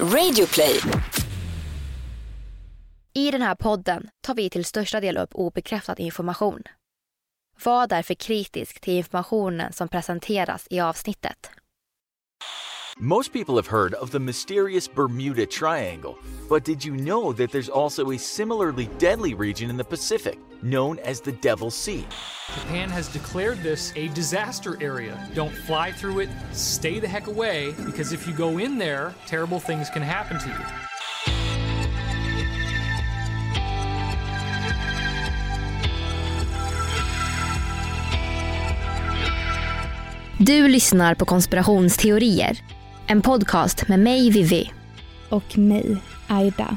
Radioplay. I den här podden tar vi till största del upp obekräftad information. Var därför kritisk till informationen som presenteras i avsnittet. Most people have heard of the mysterious Bermuda Triangle, but did you know that there's also a similarly deadly region in the Pacific known as the Devil's Sea? Japan has declared this a disaster area. Don't fly through it, stay the heck away, because if you go in there, terrible things can happen to you. Du lyssnar på konspirationsteorier. En podcast med mig, Vivi. och mig, Aida.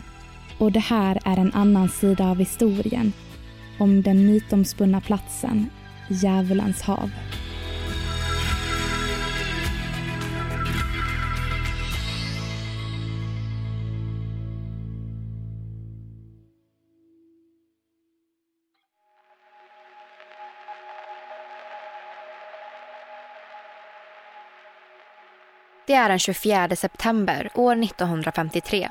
Och det här är en annan sida av historien om den mytomspunna platsen Djävulens hav. Det är den 24 september år 1953.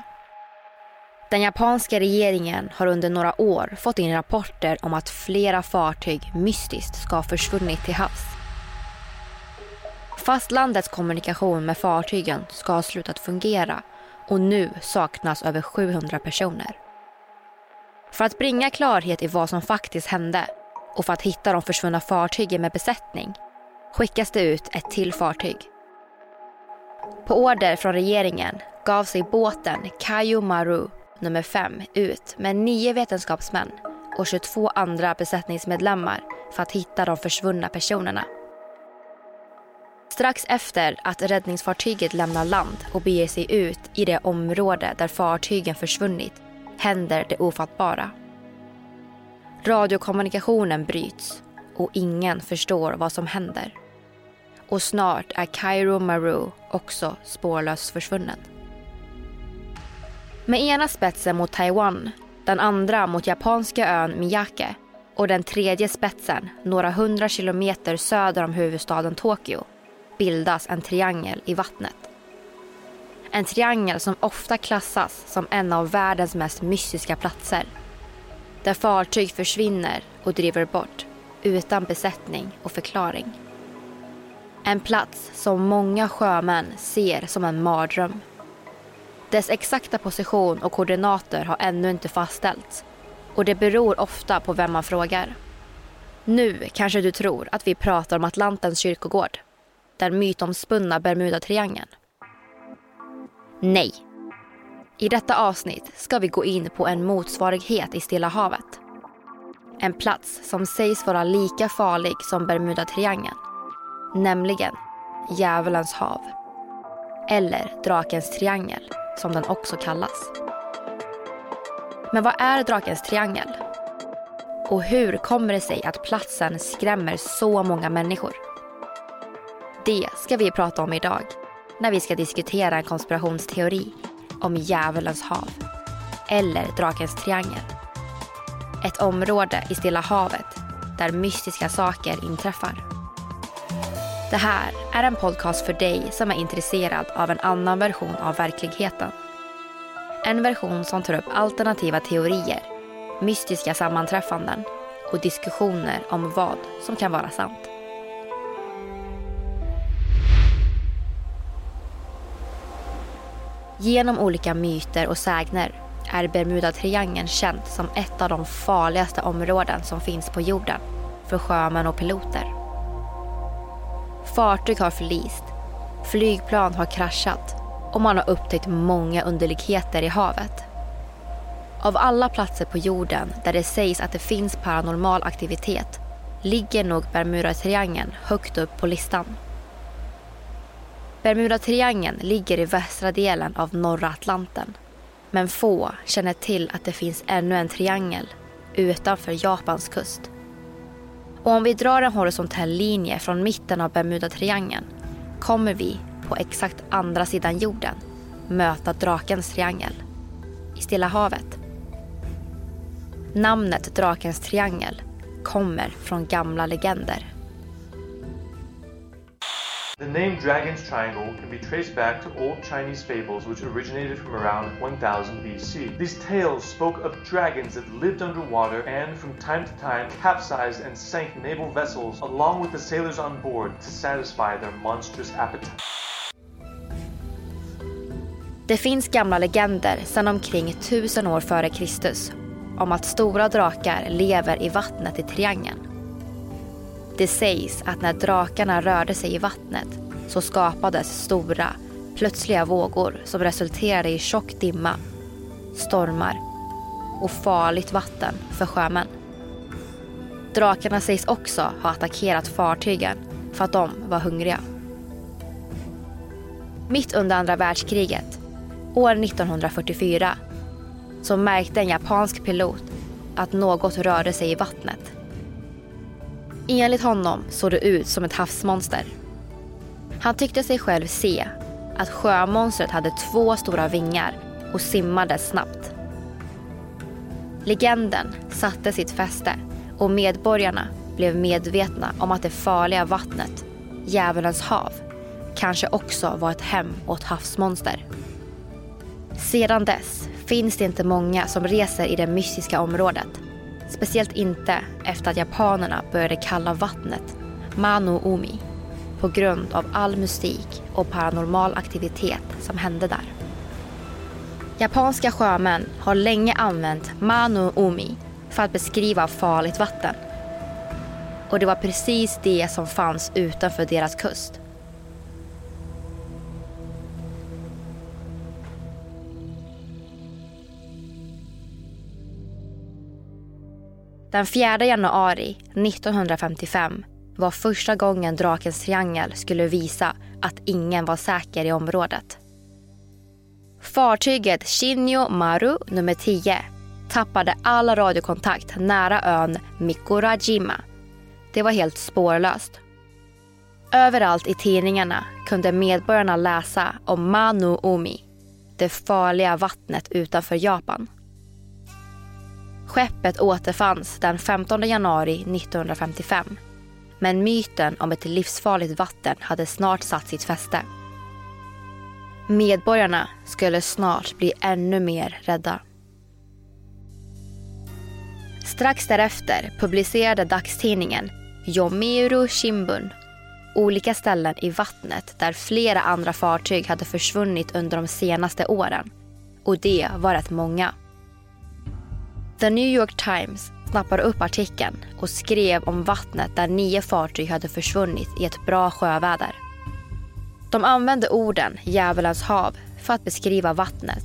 Den japanska regeringen har under några år fått in rapporter om att flera fartyg mystiskt ska ha försvunnit till havs. Fastlandets kommunikation med fartygen ska ha slutat fungera och nu saknas över 700 personer. För att bringa klarhet i vad som faktiskt hände och för att hitta de försvunna fartygen med besättning skickas det ut ett till fartyg. På order från regeringen gav sig båten Kayo Maru nummer 5 ut med nio vetenskapsmän och 22 andra besättningsmedlemmar för att hitta de försvunna personerna. Strax efter att räddningsfartyget lämnar land och beger sig ut i det område där fartygen försvunnit händer det ofattbara. Radiokommunikationen bryts och ingen förstår vad som händer. Och snart är Kairo Maru också spårlöst försvunnen. Med ena spetsen mot Taiwan, den andra mot japanska ön Miyake och den tredje spetsen några hundra kilometer söder om huvudstaden Tokyo bildas en triangel i vattnet. En triangel som ofta klassas som en av världens mest mystiska platser. Där fartyg försvinner och driver bort utan besättning och förklaring. En plats som många sjömän ser som en mardröm. Dess exakta position och koordinater har ännu inte fastställts och det beror ofta på vem man frågar. Nu kanske du tror att vi pratar om Atlantens kyrkogård, den mytomspunna Bermudatriangeln. Nej. I detta avsnitt ska vi gå in på en motsvarighet i Stilla havet. En plats som sägs vara lika farlig som Bermudatriangeln. Nämligen Djävulens hav. Eller Drakens triangel, som den också kallas. Men vad är Drakens triangel? Och hur kommer det sig att platsen skrämmer så många människor? Det ska vi prata om idag när vi ska diskutera en konspirationsteori om Djävulens hav. Eller Drakens triangel. Ett område i Stilla havet där mystiska saker inträffar. Det här är en podcast för dig som är intresserad av en annan version av verkligheten. En version som tar upp alternativa teorier, mystiska sammanträffanden och diskussioner om vad som kan vara sant. Genom olika myter och sägner är Bermudatriangeln känt som ett av de farligaste områden som finns på jorden för sjömän och piloter. Fartyg har förlist, flygplan har kraschat och man har upptäckt många underligheter i havet. Av alla platser på jorden där det sägs att det finns paranormal aktivitet ligger nog Bermudatriangeln högt upp på listan. Bermudatriangeln ligger i västra delen av norra Atlanten. Men få känner till att det finns ännu en triangel utanför Japans kust. Och om vi drar en horisontell linje från mitten av Bermudatriangeln kommer vi på exakt andra sidan jorden möta Drakens triangel i Stilla havet. Namnet Drakens triangel kommer från gamla legender. The name Dragon's Triangle can be traced back to old Chinese fables which originated from around 1000 BC. These tales spoke of dragons that lived underwater and from time to time capsized and sank naval vessels along with the sailors on board to satisfy their monstrous appetite. Det finns gamla legender sedan omkring 1000 år före Kristus om att stora drakar lever i vattnet i triangeln. Det sägs att när drakarna rörde sig i vattnet så skapades stora, plötsliga vågor som resulterade i tjock dimma, stormar och farligt vatten för sjömän. Drakarna sägs också ha attackerat fartygen för att de var hungriga. Mitt under andra världskriget, år 1944, så märkte en japansk pilot att något rörde sig i vattnet. Enligt honom såg det ut som ett havsmonster. Han tyckte sig själv se att sjömonstret hade två stora vingar och simmade snabbt. Legenden satte sitt fäste och medborgarna blev medvetna om att det farliga vattnet, Djävulens hav, kanske också var ett hem åt havsmonster. Sedan dess finns det inte många som reser i det mystiska området. Speciellt inte efter att japanerna började kalla vattnet Mano Umi på grund av all mystik och paranormal aktivitet som hände där. Japanska sjömän har länge använt Mano Umi för att beskriva farligt vatten. Och det var precis det som fanns utanför deras kust. Den 4 januari 1955 var första gången Drakens triangel skulle visa att ingen var säker i området. Fartyget Shinjo Maru nummer 10 tappade all radiokontakt nära ön Mikurajima. Det var helt spårlöst. Överallt i tidningarna kunde medborgarna läsa om Manu Umi, det farliga vattnet utanför Japan. Skeppet återfanns den 15 januari 1955. Men myten om ett livsfarligt vatten hade snart satt sitt fäste. Medborgarna skulle snart bli ännu mer rädda. Strax därefter publicerade dagstidningen Yomiuri Shimbun olika ställen i vattnet där flera andra fartyg hade försvunnit under de senaste åren. Och det var rätt många. The New York Times snappade upp artikeln och skrev om vattnet där nio fartyg hade försvunnit i ett bra sjöväder. De använde orden Djävulens hav för att beskriva vattnet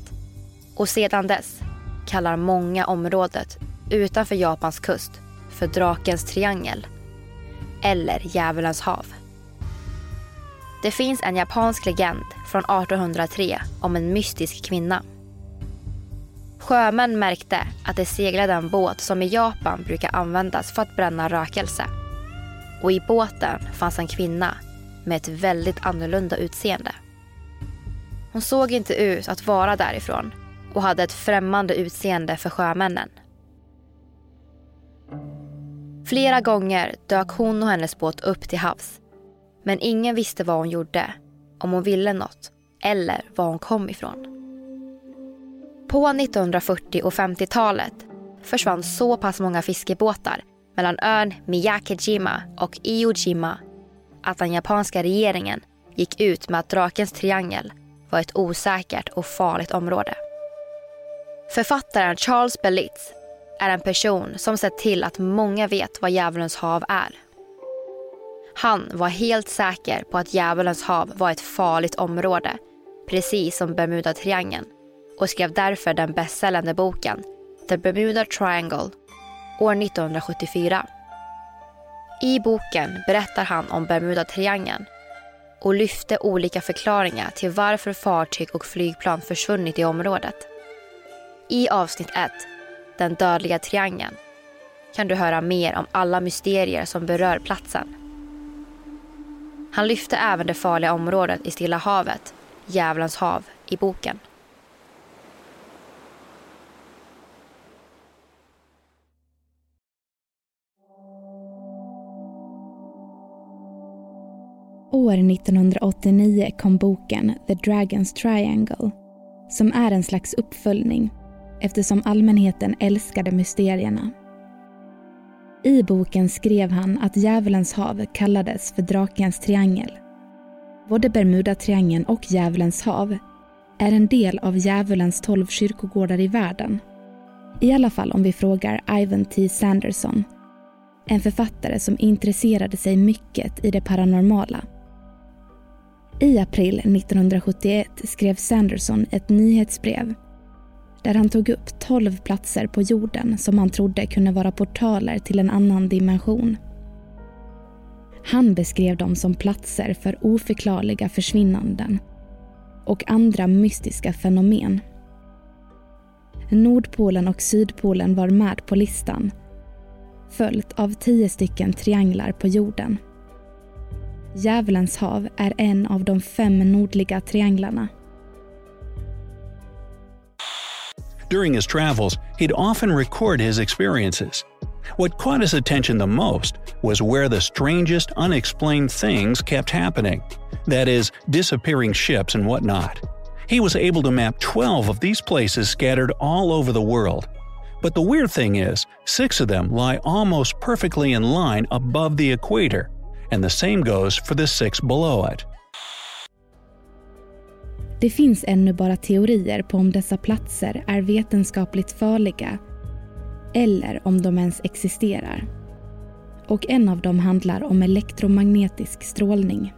och sedan dess kallar många området utanför Japans kust för Drakens triangel eller Djävulens hav. Det finns en japansk legend från 1803 om en mystisk kvinna Sjömän märkte att det seglade en båt som i Japan brukar användas för att bränna rökelse. Och i båten fanns en kvinna med ett väldigt annorlunda utseende. Hon såg inte ut att vara därifrån och hade ett främmande utseende för sjömännen. Flera gånger dök hon och hennes båt upp till havs. Men ingen visste vad hon gjorde, om hon ville något eller var hon kom ifrån. På 1940 och 50-talet försvann så pass många fiskebåtar mellan ön Miyakejima och Iojima att den japanska regeringen gick ut med att Drakens triangel var ett osäkert och farligt område. Författaren Charles Bellitz är en person som sett till att många vet vad Djävulens hav är. Han var helt säker på att Djävulens hav var ett farligt område, precis som Bermuda-triangeln och skrev därför den bästsäljande boken The Bermuda Triangle år 1974. I boken berättar han om Bermuda-triangeln och lyfte olika förklaringar till varför fartyg och flygplan försvunnit i området. I avsnitt 1, Den dödliga triangeln, kan du höra mer om alla mysterier som berör platsen. Han lyfte även det farliga området i Stilla havet, Djävulens hav, i boken. År 1989 kom boken The Dragon's Triangle som är en slags uppföljning eftersom allmänheten älskade mysterierna. I boken skrev han att Djävulens hav kallades för Drakens triangel. Både Bermudatriangeln och Djävulens hav är en del av Djävulens tolv kyrkogårdar i världen. I alla fall om vi frågar Ivan T. Sanderson, en författare som intresserade sig mycket i det paranormala. I april 1971 skrev Sanderson ett nyhetsbrev där han tog upp tolv platser på jorden som han trodde kunde vara portaler till en annan dimension. Han beskrev dem som platser för oförklarliga försvinnanden och andra mystiska fenomen. Nordpolen och Sydpolen var med på listan följt av tio stycken trianglar på jorden. Djävulens hav är en av de fem nordliga trianglarna. During his travels, he'd often record his experiences. What caught his attention the most was where the strangest, unexplained things kept happening. That is, disappearing ships and whatnot. He was able to map 12 of these places scattered all over the world. But the weird thing is, six of them lie almost perfectly in line above the equator, and the same goes for the six below it. Det finns ännu bara teorier på om dessa platser är vetenskapligt farliga eller om de ens existerar. Och en av dem handlar om elektromagnetisk strålning.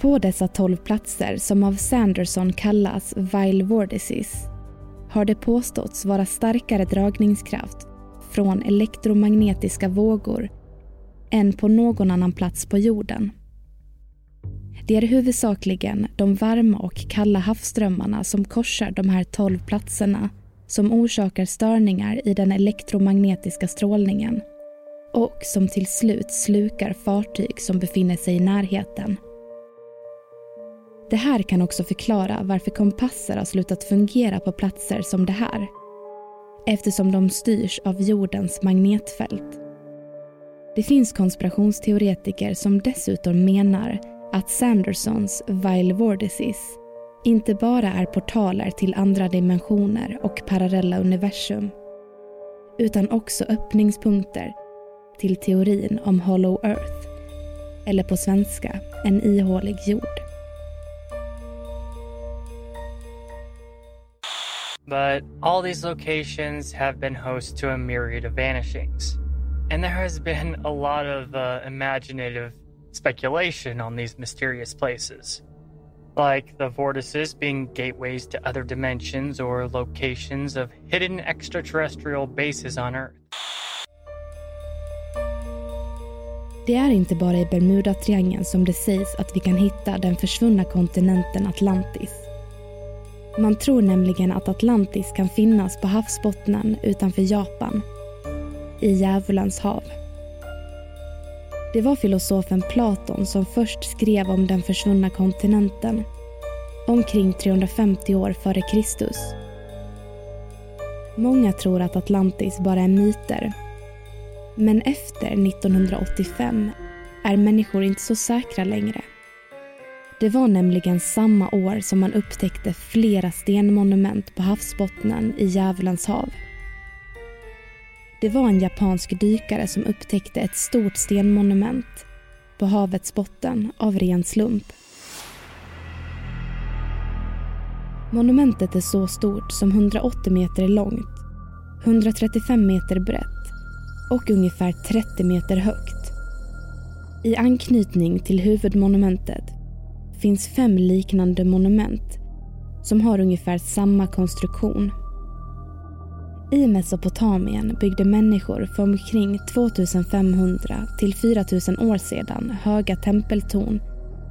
På dessa tolv platser, som av Sanderson kallas Vile Vortices, har det påståtts vara starkare dragningskraft från elektromagnetiska vågor än på någon annan plats på jorden. Det är huvudsakligen de varma och kalla havsströmmarna som korsar de här tolv platserna som orsakar störningar i den elektromagnetiska strålningen och som till slut slukar fartyg som befinner sig i närheten. Det här kan också förklara varför kompasser har slutat fungera på platser som det här eftersom de styrs av jordens magnetfält. Det finns konspirationsteoretiker som dessutom menar att Sandersons Vile Vortices inte bara är portaler till andra dimensioner och parallella universum utan också öppningspunkter till teorin om Hollow Earth eller på svenska en ihålig jord. But all these locations have been host to a myriad of vanishings. And there has been a lot of uh, imaginative speculation on these mysterious places, like the vortices being gateways to other dimensions or locations of hidden extraterrestrial bases on Earth. Det är inte bara i Bermudatriangeln som det sägs att vi kan hitta den försvunna kontinenten Atlantis. Man tror nämligen att Atlantis kan finnas på havsbottnen utanför Japan, i Djävulens hav. Det var filosofen Platon som först skrev om den försvunna kontinenten omkring 350 år före Kristus. Många tror att Atlantis bara är myter. Men efter 1985 är människor inte så säkra längre. Det var nämligen samma år som man upptäckte flera stenmonument på havsbottnen i Djävulens hav. Det var en japansk dykare som upptäckte ett stort stenmonument på havets botten av ren slump. Monumentet är så stort som 180 meter långt, 135 meter brett och ungefär 30 meter högt. I anknytning till huvudmonumentet finns fem liknande monument som har ungefär samma konstruktion. I Mesopotamien byggde människor för omkring 2500 till 4000 år sedan höga tempeltorn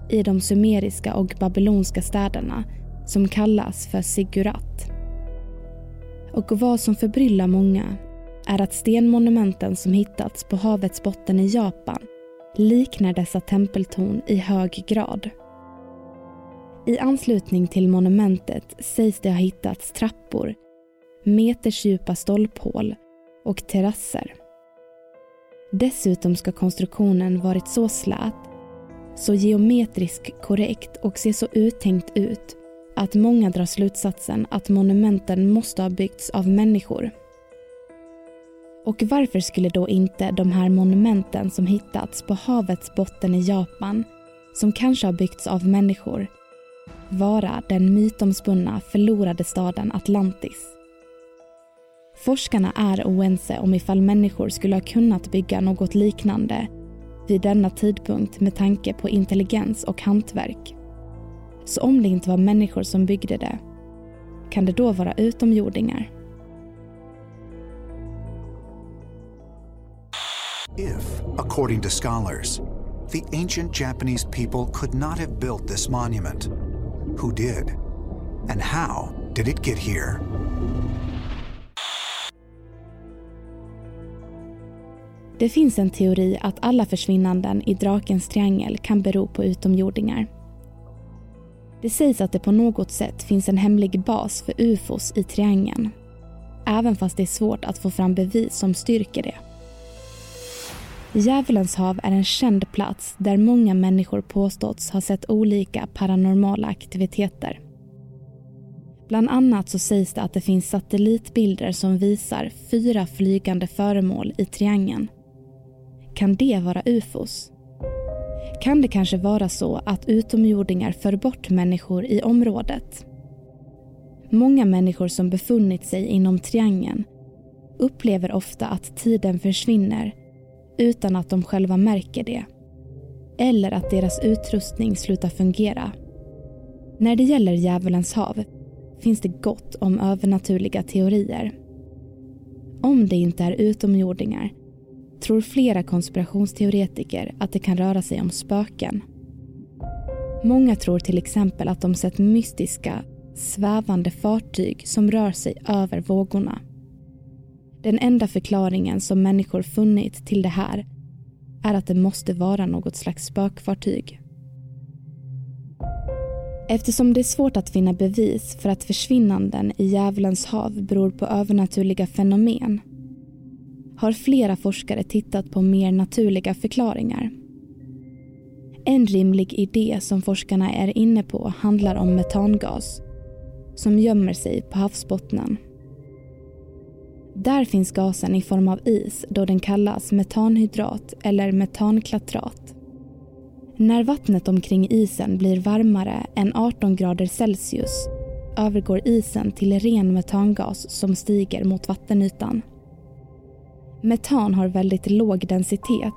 i de sumeriska och babylonska städerna som kallas för Sigurat. Och vad som förbryllar många är att stenmonumenten som hittats på havets botten i Japan liknar dessa tempeltorn i hög grad. I anslutning till monumentet sägs det ha hittats trappor metersdjupa stolphål och terrasser. Dessutom ska konstruktionen varit så slät så geometriskt korrekt och se så uttänkt ut att många drar slutsatsen att monumenten måste ha byggts av människor. Och varför skulle då inte de här monumenten som hittats på havets botten i Japan, som kanske har byggts av människor, vara den mytomspunna förlorade staden Atlantis? Forskarna är oense om ifall människor skulle ha kunnat bygga något liknande vid denna tidpunkt med tanke på intelligens och hantverk. Så om det inte var människor som byggde det, kan det då vara utomjordingar? If, according to scholars, the ancient Japanese people could not have built this monument, who did? And how did it get here? Det finns en teori att alla försvinnanden i Drakens triangel kan bero på utomjordingar. Det sägs att det på något sätt finns en hemlig bas för ufos i triangeln. Även fast det är svårt att få fram bevis som styrker det. Djävulens hav är en känd plats där många människor påståtts ha sett olika paranormala aktiviteter. Bland annat så sägs det att det finns satellitbilder som visar fyra flygande föremål i triangeln. Kan det vara ufos? Kan det kanske vara så att utomjordingar för bort människor i området? Många människor som befunnit sig inom triangeln upplever ofta att tiden försvinner utan att de själva märker det. Eller att deras utrustning slutar fungera. När det gäller Djävulens hav finns det gott om övernaturliga teorier. Om det inte är utomjordingar tror flera konspirationsteoretiker att det kan röra sig om spöken. Många tror till exempel att de sett mystiska, svävande fartyg som rör sig över vågorna. Den enda förklaringen som människor funnit till det här är att det måste vara något slags spökfartyg. Eftersom det är svårt att finna bevis för att försvinnanden i Djävulens hav beror på övernaturliga fenomen har flera forskare tittat på mer naturliga förklaringar. En rimlig idé som forskarna är inne på handlar om metangas som gömmer sig på havsbottnen. Där finns gasen i form av is då den kallas metanhydrat eller metanklatrat. När vattnet omkring isen blir varmare än 18 grader Celsius övergår isen till ren metangas som stiger mot vattenytan. Metan har väldigt låg densitet.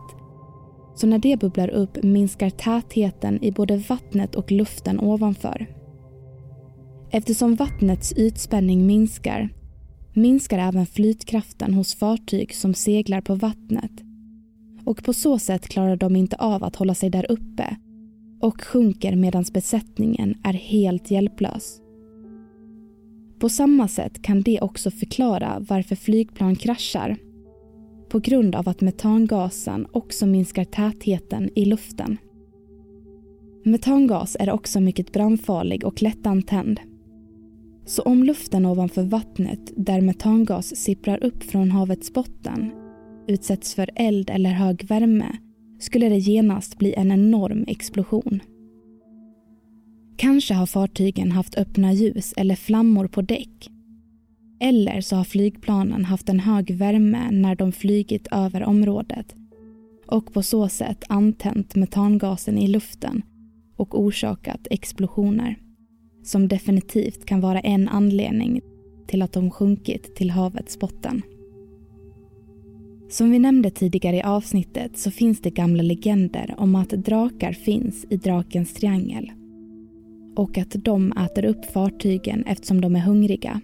Så när det bubblar upp minskar tätheten i både vattnet och luften ovanför. Eftersom vattnets ytspänning minskar minskar även flytkraften hos fartyg som seglar på vattnet. Och på så sätt klarar de inte av att hålla sig där uppe och sjunker medan besättningen är helt hjälplös. På samma sätt kan det också förklara varför flygplan kraschar på grund av att metangasen också minskar tätheten i luften. Metangas är också mycket brandfarlig och lättantänd. Så om luften ovanför vattnet där metangas sipprar upp från havets botten utsätts för eld eller hög värme skulle det genast bli en enorm explosion. Kanske har fartygen haft öppna ljus eller flammor på däck eller så har flygplanen haft en hög värme när de flygit över området och på så sätt antänt metangasen i luften och orsakat explosioner. Som definitivt kan vara en anledning till att de sjunkit till havets botten. Som vi nämnde tidigare i avsnittet så finns det gamla legender om att drakar finns i drakens triangel. Och att de äter upp fartygen eftersom de är hungriga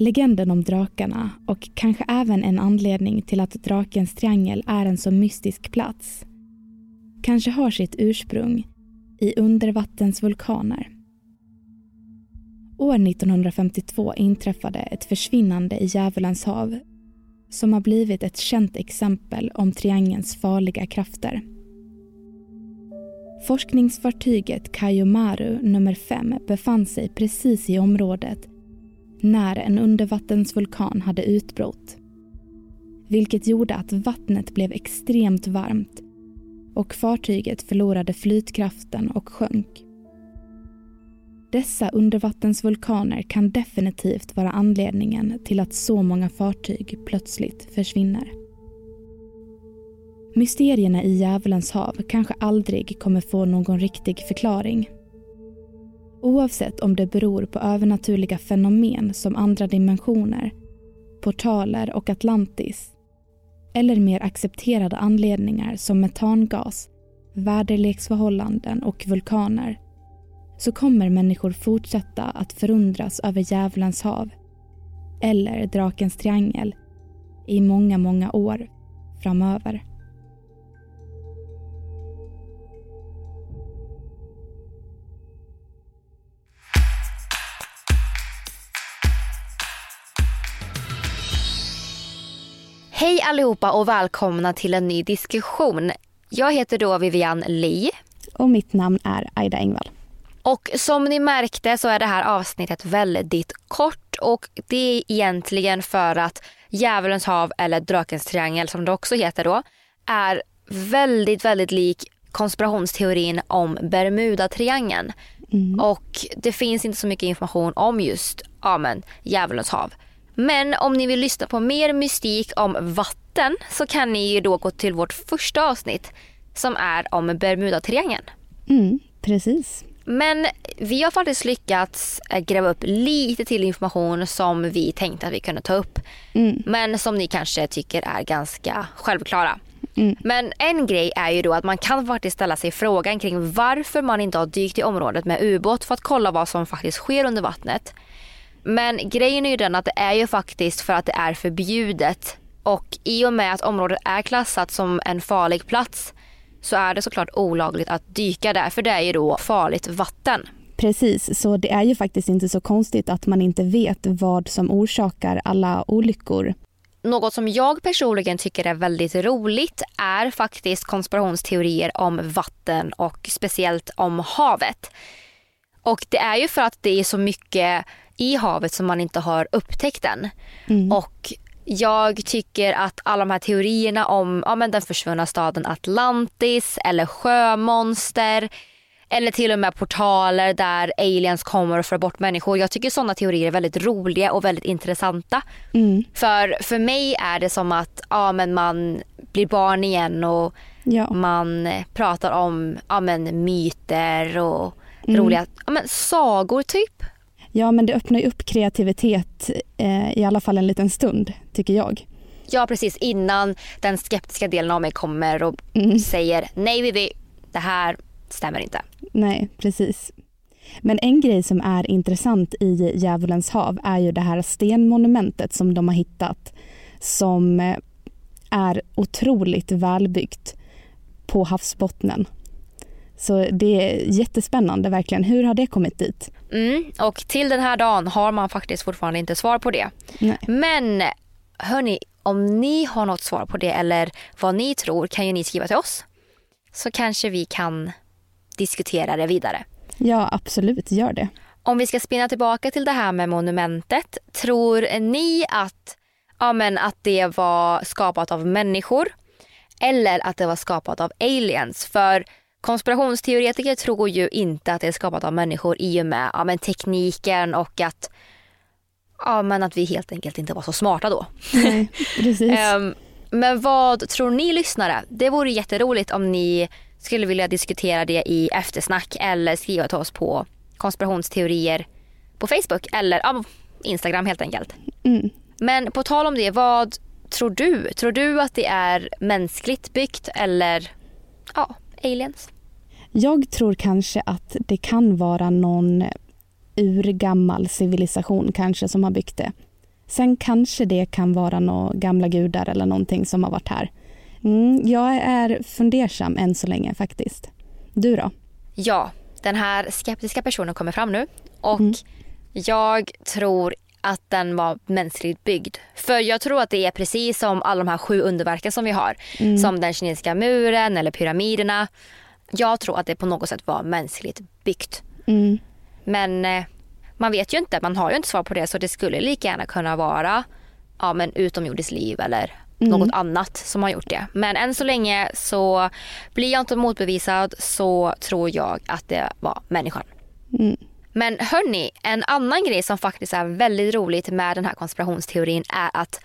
Legenden om drakarna och kanske även en anledning till att Drakens triangel är en så mystisk plats kanske har sitt ursprung i undervattensvulkaner. År 1952 inträffade ett försvinnande i Djävulens hav som har blivit ett känt exempel om triangelns farliga krafter. Forskningsfartyget Kayomaru nummer 5 befann sig precis i området när en undervattensvulkan hade utbrott. Vilket gjorde att vattnet blev extremt varmt och fartyget förlorade flytkraften och sjönk. Dessa undervattensvulkaner kan definitivt vara anledningen till att så många fartyg plötsligt försvinner. Mysterierna i Djävulens hav kanske aldrig kommer få någon riktig förklaring. Oavsett om det beror på övernaturliga fenomen som andra dimensioner, portaler och Atlantis eller mer accepterade anledningar som metangas, väderleksförhållanden och vulkaner så kommer människor fortsätta att förundras över Djävulens hav eller Drakens triangel i många, många år framöver. Hej allihopa och välkomna till en ny diskussion. Jag heter då Vivian Lee. Och mitt namn är Aida Engvall. Och som ni märkte så är det här avsnittet väldigt kort och det är egentligen för att Djävulens hav eller Drakens triangel som det också heter då är väldigt, väldigt lik konspirationsteorin om Bermuda-triangeln. Mm. Och det finns inte så mycket information om just ja, men, Djävulens hav. Men om ni vill lyssna på mer mystik om vatten så kan ni då gå till vårt första avsnitt som är om Bermuda-triangeln. Mm, precis. Men vi har faktiskt lyckats eh, gräva upp lite till information som vi tänkte att vi kunde ta upp. Mm. Men som ni kanske tycker är ganska självklara. Mm. Men en grej är ju då att man kan faktiskt ställa sig frågan kring varför man inte har dykt i området med ubåt för att kolla vad som faktiskt sker under vattnet. Men grejen är ju den att det är ju faktiskt för att det är förbjudet. Och i och med att området är klassat som en farlig plats så är det såklart olagligt att dyka där för det är ju då farligt vatten. Precis, så det är ju faktiskt inte så konstigt att man inte vet vad som orsakar alla olyckor. Något som jag personligen tycker är väldigt roligt är faktiskt konspirationsteorier om vatten och speciellt om havet. Och det är ju för att det är så mycket i havet som man inte har upptäckt än. Mm. Och jag tycker att alla de här teorierna om ja, men den försvunna staden Atlantis eller sjömonster eller till och med portaler där aliens kommer och för bort människor. Jag tycker sådana teorier är väldigt roliga och väldigt intressanta. Mm. För, för mig är det som att ja, men man blir barn igen och ja. man pratar om ja, men myter och mm. roliga ja, men sagor typ. Ja, men det öppnar ju upp kreativitet eh, i alla fall en liten stund, tycker jag. Ja, precis. Innan den skeptiska delen av mig kommer och mm. säger nej Vivi, det här stämmer inte. Nej, precis. Men en grej som är intressant i Djävulens hav är ju det här stenmonumentet som de har hittat som eh, är otroligt välbyggt på havsbottnen. Så det är jättespännande verkligen. Hur har det kommit dit? Mm, och till den här dagen har man faktiskt fortfarande inte svar på det. Nej. Men hörni, om ni har något svar på det eller vad ni tror kan ju ni skriva till oss. Så kanske vi kan diskutera det vidare. Ja, absolut. Gör det. Om vi ska spinna tillbaka till det här med monumentet. Tror ni att, ja, men att det var skapat av människor? Eller att det var skapat av aliens? För Konspirationsteoretiker tror ju inte att det är skapat av människor i och med ja, men tekniken och att, ja, men att vi helt enkelt inte var så smarta då. Nej, precis. um, men vad tror ni lyssnare? Det vore jätteroligt om ni skulle vilja diskutera det i eftersnack eller skriva till oss på konspirationsteorier på Facebook eller ja, Instagram helt enkelt. Mm. Men på tal om det, vad tror du? Tror du att det är mänskligt byggt eller ja, aliens? Jag tror kanske att det kan vara någon urgammal civilisation kanske som har byggt det. Sen kanske det kan vara några gamla gudar eller någonting som har varit här. Mm, jag är fundersam än så länge faktiskt. Du då? Ja, den här skeptiska personen kommer fram nu och mm. jag tror att den var mänskligt byggd. För jag tror att det är precis som alla de här sju underverken som vi har. Mm. Som den kinesiska muren eller pyramiderna. Jag tror att det på något sätt var mänskligt byggt. Mm. Men eh, man vet ju inte, man har ju inte svar på det så det skulle lika gärna kunna vara ja, men utomjordiskt liv eller mm. något annat som har gjort det. Men än så länge så blir jag inte motbevisad så tror jag att det var människan. Mm. Men hörni, en annan grej som faktiskt är väldigt roligt med den här konspirationsteorin är att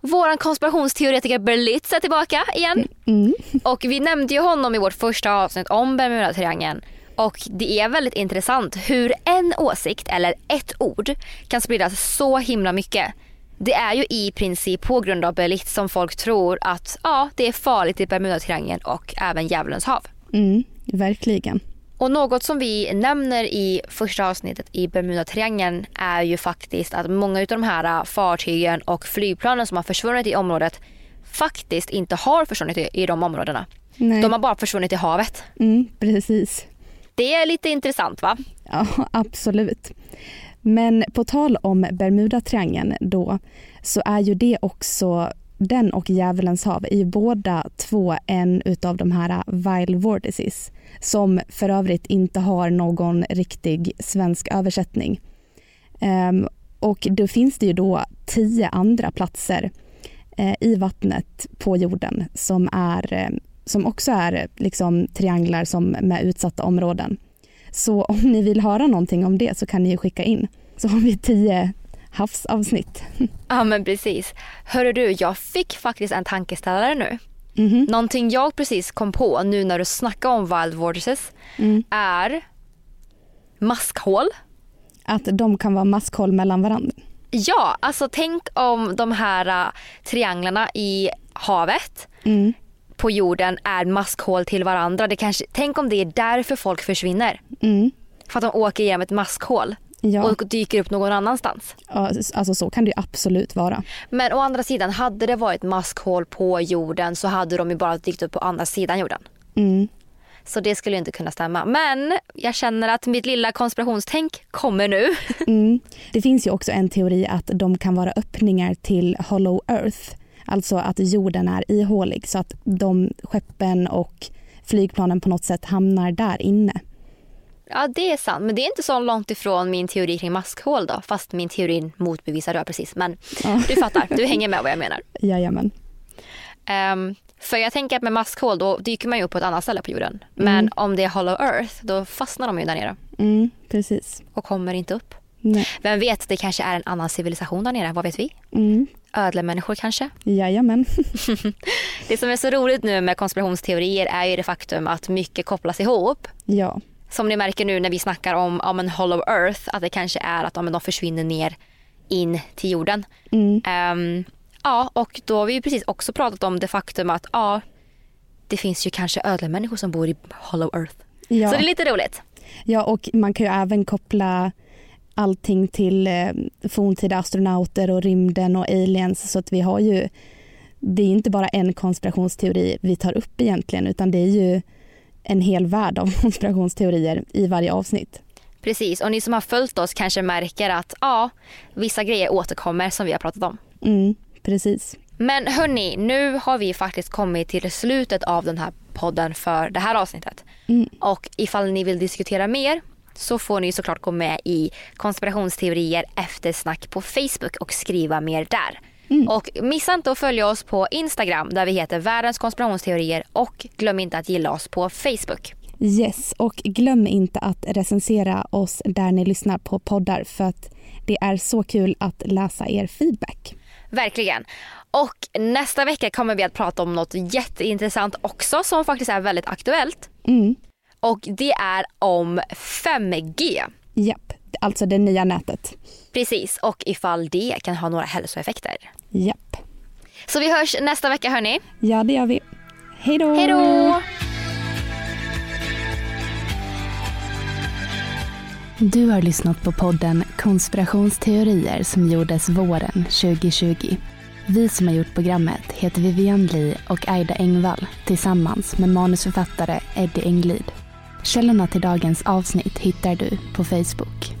våran konspirationsteoretiker Berlitz är tillbaka igen. Mm. Och vi nämnde ju honom i vårt första avsnitt om Bermudatriangeln. Och det är väldigt intressant hur en åsikt eller ett ord kan spridas så himla mycket. Det är ju i princip på grund av Berlitz som folk tror att ja, det är farligt i Bermudatriangeln och även Djävulens hav. Mm, verkligen. Och något som vi nämner i första avsnittet i Bermudatriangeln är ju faktiskt att många av de här fartygen och flygplanen som har försvunnit i området faktiskt inte har försvunnit i, de områdena. Nej. De har bara försvunnit i havet. Mm, precis. Det är lite intressant va? Ja, absolut. Men på tal om Bermudatriangeln då så är ju det också den och Djävulens hav är ju båda två en utav de här vile vortices som för övrigt inte har någon riktig svensk översättning. Um, och då finns det ju då tio andra platser eh, i vattnet på jorden som, är, eh, som också är eh, liksom trianglar som med utsatta områden. Så om ni vill höra någonting om det så kan ni ju skicka in. Så har vi tio havsavsnitt. Ja men precis. Hörru du, jag fick faktiskt en tankeställare nu. Mm -hmm. Någonting jag precis kom på nu när du snackar om wild vortices mm. är maskhål. Att de kan vara maskhål mellan varandra? Ja, alltså tänk om de här uh, trianglarna i havet mm. på jorden är maskhål till varandra. Det kanske, tänk om det är därför folk försvinner. Mm. För att de åker igenom ett maskhål ja. och dyker upp någon annanstans. Ja, alltså så kan det absolut vara. Men å andra sidan, hade det varit maskhål på jorden så hade de ju bara dykt upp på andra sidan jorden. Mm. Så det skulle inte kunna stämma. Men jag känner att mitt lilla konspirationstänk kommer nu. Mm. Det finns ju också en teori att de kan vara öppningar till Hollow Earth. Alltså att jorden är ihålig så att de skeppen och flygplanen på något sätt hamnar där inne. Ja, det är sant. Men det är inte så långt ifrån min teori kring maskhål då. Fast min teori motbevisar jag precis. Men ja. du fattar, du hänger med vad jag menar. Jajamän. Um, för jag tänker att med maskhål då dyker man ju upp på ett annat ställe på jorden. Men mm. om det är hollow earth då fastnar de ju där nere. Mm, precis. Och kommer inte upp. Nej. Vem vet, det kanske är en annan civilisation där nere. Vad vet vi? Mm. Ödlemänniskor kanske? Jajamän. det som är så roligt nu med konspirationsteorier är ju det faktum att mycket kopplas ihop. Ja som ni märker nu när vi snackar om, om en hollow earth, att det kanske är att om de försvinner ner in till jorden. Mm. Um, ja, och då har vi precis också pratat om det faktum att ja, det finns ju kanske ödlemänniskor som bor i hollow earth. Ja. Så det är lite roligt. Ja, och man kan ju även koppla allting till eh, forntida astronauter och rymden och aliens så att vi har ju det är inte bara en konspirationsteori vi tar upp egentligen utan det är ju en hel värld av konspirationsteorier i varje avsnitt. Precis, och ni som har följt oss kanske märker att ja, vissa grejer återkommer som vi har pratat om. Mm, precis. Men hörni, nu har vi faktiskt kommit till slutet av den här podden för det här avsnittet. Mm. Och ifall ni vill diskutera mer så får ni såklart gå med i konspirationsteorier eftersnack på Facebook och skriva mer där. Mm. Och missa inte att följa oss på Instagram där vi heter världens konspirationsteorier och glöm inte att gilla oss på Facebook. Yes, och glöm inte att recensera oss där ni lyssnar på poddar för att det är så kul att läsa er feedback. Verkligen. Och nästa vecka kommer vi att prata om något jätteintressant också som faktiskt är väldigt aktuellt. Mm. Och det är om 5G. Japp, alltså det nya nätet. Precis, och ifall det kan ha några hälsoeffekter. Japp. Så vi hörs nästa vecka hörni. Ja det gör vi. Hej då! Hej då! Du har lyssnat på podden Konspirationsteorier som gjordes våren 2020. Vi som har gjort programmet heter Vivian Lee och Aida Engvall tillsammans med manusförfattare Eddie Englid. Källorna till dagens avsnitt hittar du på Facebook.